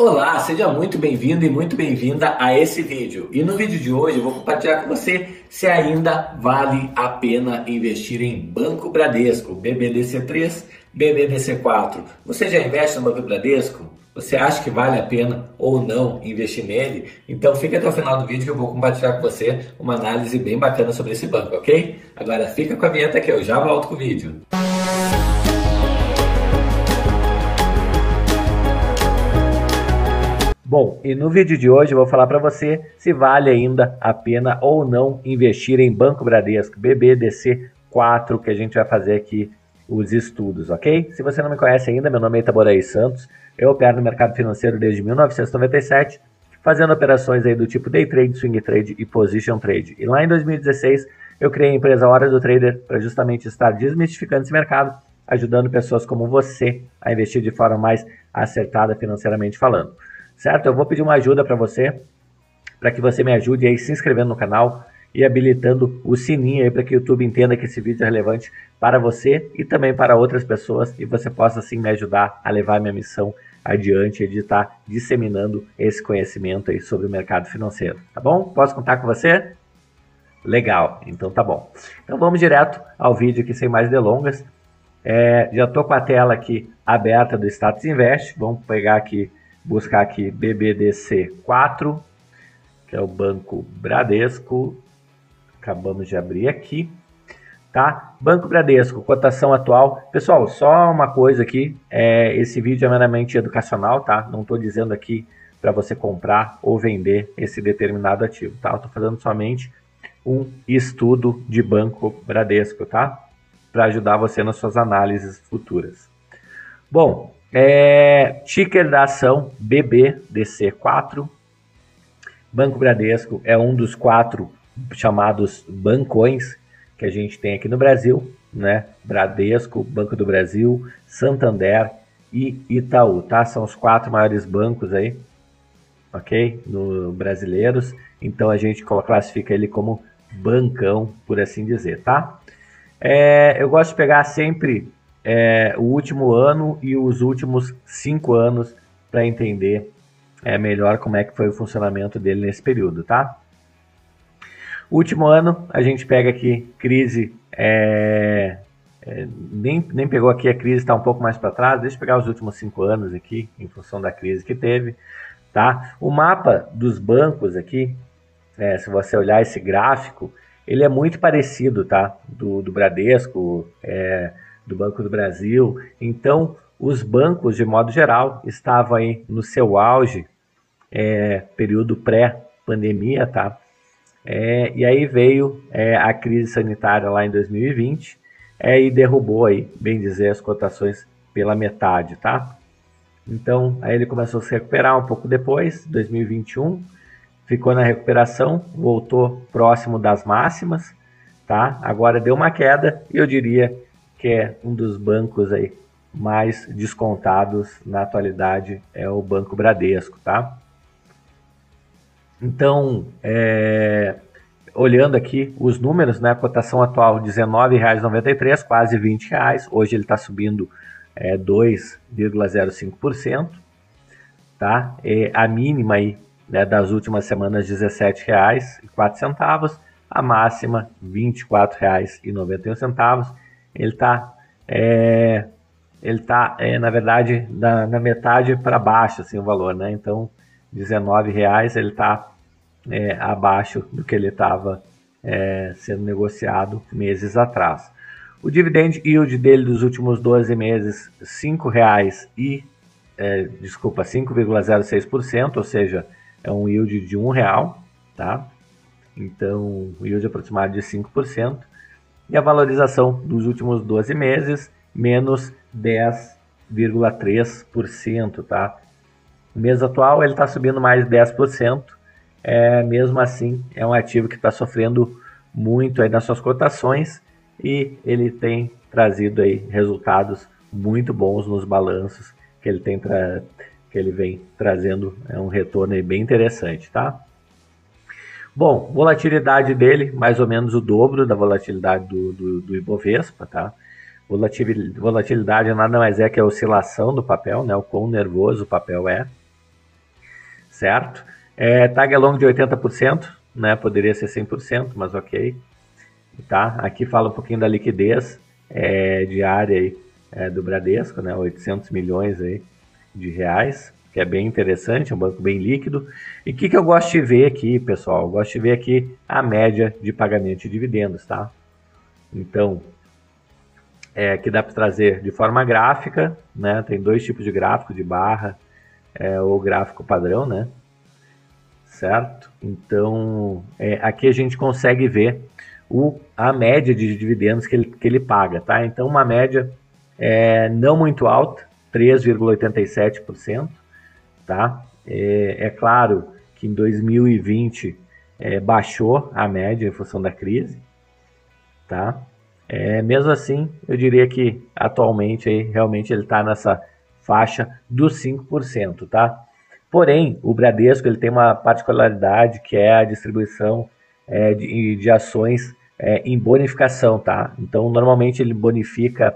Olá, seja muito bem-vindo e muito bem-vinda a esse vídeo. E no vídeo de hoje eu vou compartilhar com você se ainda vale a pena investir em Banco Bradesco, BBDC3, BBDC4. Você já investe no Banco Bradesco? Você acha que vale a pena ou não investir nele? Então fica até o final do vídeo que eu vou compartilhar com você uma análise bem bacana sobre esse banco, ok? Agora fica com a vinheta que eu já volto com o vídeo. Bom, e no vídeo de hoje eu vou falar para você se vale ainda a pena ou não investir em Banco Bradesco BBDC4, que a gente vai fazer aqui os estudos, ok? Se você não me conhece ainda, meu nome é Itaboraí Santos, eu opero no mercado financeiro desde 1997, fazendo operações aí do tipo day trade, swing trade e position trade. E lá em 2016 eu criei a empresa Hora do Trader para justamente estar desmistificando esse mercado, ajudando pessoas como você a investir de forma mais acertada financeiramente falando certo? Eu vou pedir uma ajuda para você, para que você me ajude aí se inscrevendo no canal e habilitando o sininho aí para que o YouTube entenda que esse vídeo é relevante para você e também para outras pessoas e você possa assim me ajudar a levar minha missão adiante de estar disseminando esse conhecimento aí sobre o mercado financeiro, tá bom? Posso contar com você? Legal, então tá bom. Então vamos direto ao vídeo aqui sem mais delongas. É, já estou com a tela aqui aberta do Status Invest. Vamos pegar aqui buscar aqui BBDC4, que é o Banco Bradesco. Acabamos de abrir aqui. Tá? Banco Bradesco, cotação atual. Pessoal, só uma coisa aqui, é, esse vídeo é meramente educacional, tá? Não estou dizendo aqui para você comprar ou vender esse determinado ativo, tá? Estou fazendo somente um estudo de Banco Bradesco, tá? Para ajudar você nas suas análises futuras. Bom, é, ticker da ação BBDC4. Banco Bradesco é um dos quatro chamados bancões que a gente tem aqui no Brasil, né? Bradesco, Banco do Brasil, Santander e Itaú, tá? São os quatro maiores bancos aí, ok? No brasileiros. Então a gente classifica ele como bancão, por assim dizer, tá? É, eu gosto de pegar sempre é, o último ano e os últimos cinco anos para entender é, melhor como é que foi o funcionamento dele nesse período, tá? Último ano, a gente pega aqui crise, é, é, nem, nem pegou aqui a crise, está um pouco mais para trás, deixa eu pegar os últimos cinco anos aqui, em função da crise que teve, tá? O mapa dos bancos aqui, é, se você olhar esse gráfico, ele é muito parecido, tá? Do, do Bradesco, é, do Banco do Brasil. Então, os bancos, de modo geral, estavam aí no seu auge, é, período pré-pandemia, tá? É, e aí veio é, a crise sanitária lá em 2020 é, e derrubou aí, bem dizer, as cotações pela metade, tá? Então, aí ele começou a se recuperar um pouco depois, 2021, ficou na recuperação, voltou próximo das máximas, tá? Agora deu uma queda e eu diria que é um dos bancos aí mais descontados na atualidade, é o Banco Bradesco, tá? Então, é, olhando aqui os números, né, a cotação atual R$ 19,93, quase 20 reais. hoje ele está subindo é, 2,05%, tá? A mínima aí, né, das últimas semanas R$ 17,04, a máxima R$ 24,91 ele está é, ele tá, é, na verdade, na, metade para baixo assim, o valor, né? Então, 19,00 reais ele está é, abaixo do que ele estava é, sendo negociado meses atrás. O dividend yield dele dos últimos 12 meses, R$ 5,00 e, é, desculpa, 5,06%, ou seja, é um yield de R$ real, tá? Então, yield aproximado de 5% e a valorização dos últimos 12 meses, menos 10,3%, tá? No mês atual ele está subindo mais 10%, é, mesmo assim é um ativo que está sofrendo muito aí nas suas cotações e ele tem trazido aí resultados muito bons nos balanços que ele tem que ele vem trazendo é um retorno aí bem interessante, tá? Bom, volatilidade dele, mais ou menos o dobro da volatilidade do, do, do Ibovespa, tá? Volatilidade nada mais é que a oscilação do papel, né? O quão nervoso o papel é, certo? É, tag along de 80%, né? Poderia ser 100%, mas ok. Tá? Aqui fala um pouquinho da liquidez é, diária aí, é, do Bradesco, né? 800 milhões aí de reais, que é bem interessante, é um banco bem líquido. E o que, que eu gosto de ver aqui, pessoal? Eu gosto de ver aqui a média de pagamento de dividendos, tá? Então, é, que dá para trazer de forma gráfica, né? Tem dois tipos de gráfico, de barra é, ou gráfico padrão, né? Certo? Então, é, aqui a gente consegue ver o, a média de dividendos que ele, que ele paga, tá? Então, uma média é, não muito alta, 3,87%, tá? É, é, claro que em 2020 é, baixou a média em função da crise, tá? É, mesmo assim, eu diria que atualmente aí, realmente ele está nessa faixa dos 5%, tá? Porém, o Bradesco ele tem uma particularidade que é a distribuição é, de, de, ações é, em bonificação, tá? Então, normalmente ele bonifica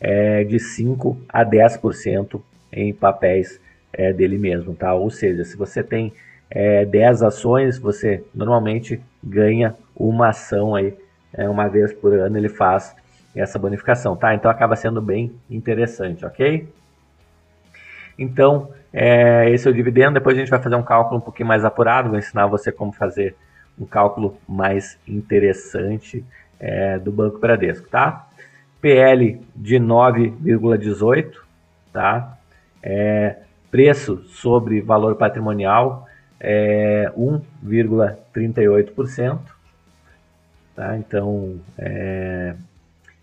é, de 5 a 10% em papéis é, dele mesmo, tá? Ou seja, se você tem é, 10 ações, você normalmente ganha uma ação aí é, uma vez por ano ele faz essa bonificação, tá? Então acaba sendo bem interessante, ok? Então, é, esse é o dividendo. Depois a gente vai fazer um cálculo um pouquinho mais apurado, vou ensinar você como fazer um cálculo mais interessante é, do Banco Bradesco, tá? PL de 9,18, tá? É, preço sobre valor patrimonial é 1,38%. Tá? Então, é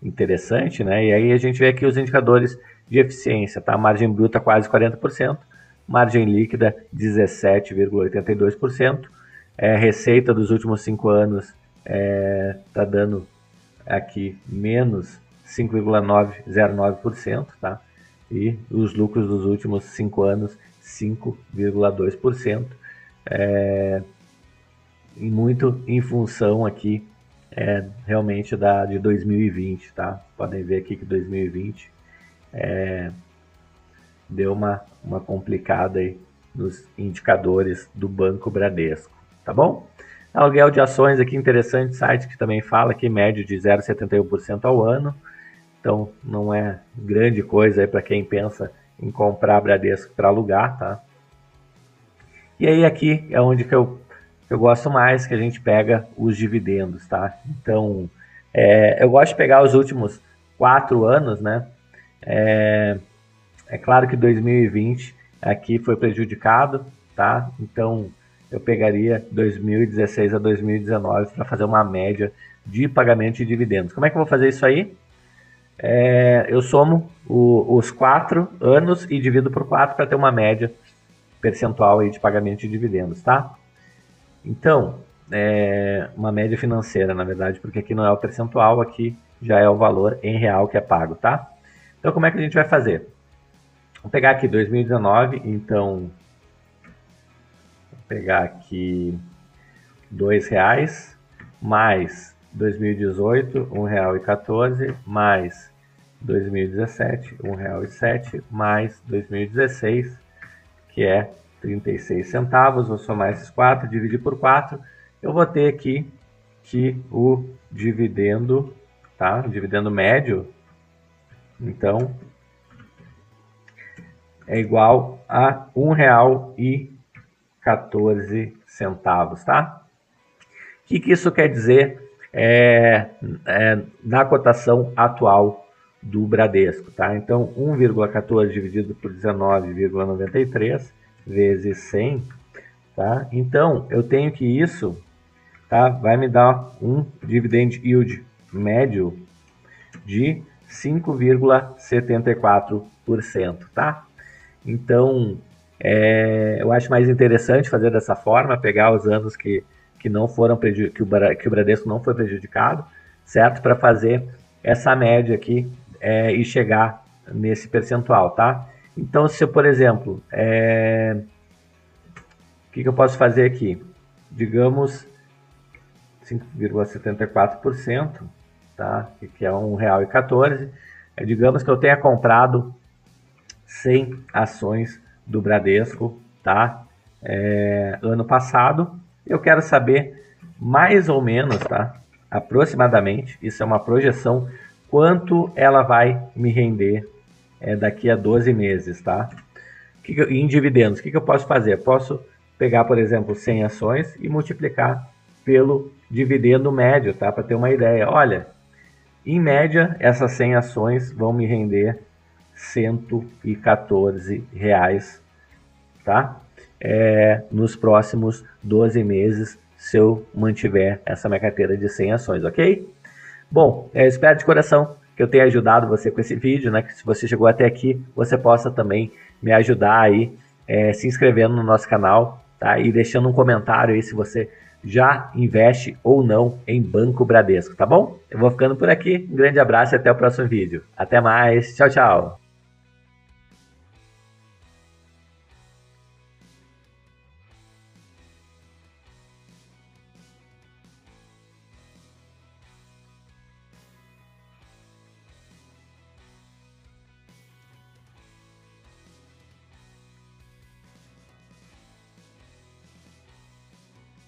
interessante, né? E aí a gente vê aqui os indicadores de eficiência, tá? Margem bruta quase 40%, margem líquida 17,82%, é, receita dos últimos cinco anos é, tá dando aqui menos 5,909%, tá? E os lucros dos últimos cinco anos 5,2%, é, muito em função aqui é realmente da de 2020, tá? Podem ver aqui que 2020 é, deu uma, uma complicada aí nos indicadores do Banco Bradesco, tá bom? Aluguel de ações aqui, interessante site que também fala que médio de 0,71% ao ano, então não é grande coisa para quem pensa em comprar Bradesco para alugar, tá? E aí aqui é onde que eu eu gosto mais que a gente pega os dividendos, tá? Então, é, eu gosto de pegar os últimos quatro anos, né? É, é claro que 2020 aqui foi prejudicado, tá? Então, eu pegaria 2016 a 2019 para fazer uma média de pagamento de dividendos. Como é que eu vou fazer isso aí? É, eu somo o, os quatro anos e divido por quatro para ter uma média percentual aí de pagamento de dividendos, tá? Então, é uma média financeira, na verdade, porque aqui não é o percentual, aqui já é o valor em real que é pago, tá? Então, como é que a gente vai fazer? Vou pegar aqui 2019, então, vou pegar aqui R$ reais mais 2018, R$ 1,14, mais 2017, R$ 1,07, mais 2016, que é 36 centavos, vou somar esses 4, dividir por 4, eu vou ter aqui que o dividendo, tá? O dividendo médio, então, é igual a R$ 1,14, tá? O que, que isso quer dizer é, é, na cotação atual do Bradesco, tá? Então, 1,14 dividido por 19,93 vezes 100, tá? Então, eu tenho que isso, tá? Vai me dar um dividend yield médio de 5,74%, tá? Então, é, eu acho mais interessante fazer dessa forma, pegar os anos que, que não foram que o, que o Bradesco não foi prejudicado, certo? Para fazer essa média aqui é, e chegar nesse percentual, tá? Então, se eu, por exemplo, é... o que, que eu posso fazer aqui? Digamos 5,74%, tá? que é R$ 1,14. É, digamos que eu tenha comprado 100 ações do Bradesco, tá? é, ano passado. Eu quero saber mais ou menos, tá? Aproximadamente, isso é uma projeção, quanto ela vai me render é, daqui a 12 meses, tá? Que que, em dividendos, o que, que eu posso fazer? Posso pegar, por exemplo, 100 ações e multiplicar pelo dividendo médio, tá? Para ter uma ideia. Olha, em média, essas 100 ações vão me render 114 reais, tá? É, nos próximos 12 meses, se eu mantiver essa minha carteira de 100 ações, ok? Bom, eu espero de coração que eu tenha ajudado você com esse vídeo, né? Que se você chegou até aqui, você possa também me ajudar aí, é, se inscrevendo no nosso canal, tá? E deixando um comentário aí se você já investe ou não em Banco Bradesco, tá bom? Eu vou ficando por aqui. Um grande abraço e até o próximo vídeo. Até mais. Tchau, tchau.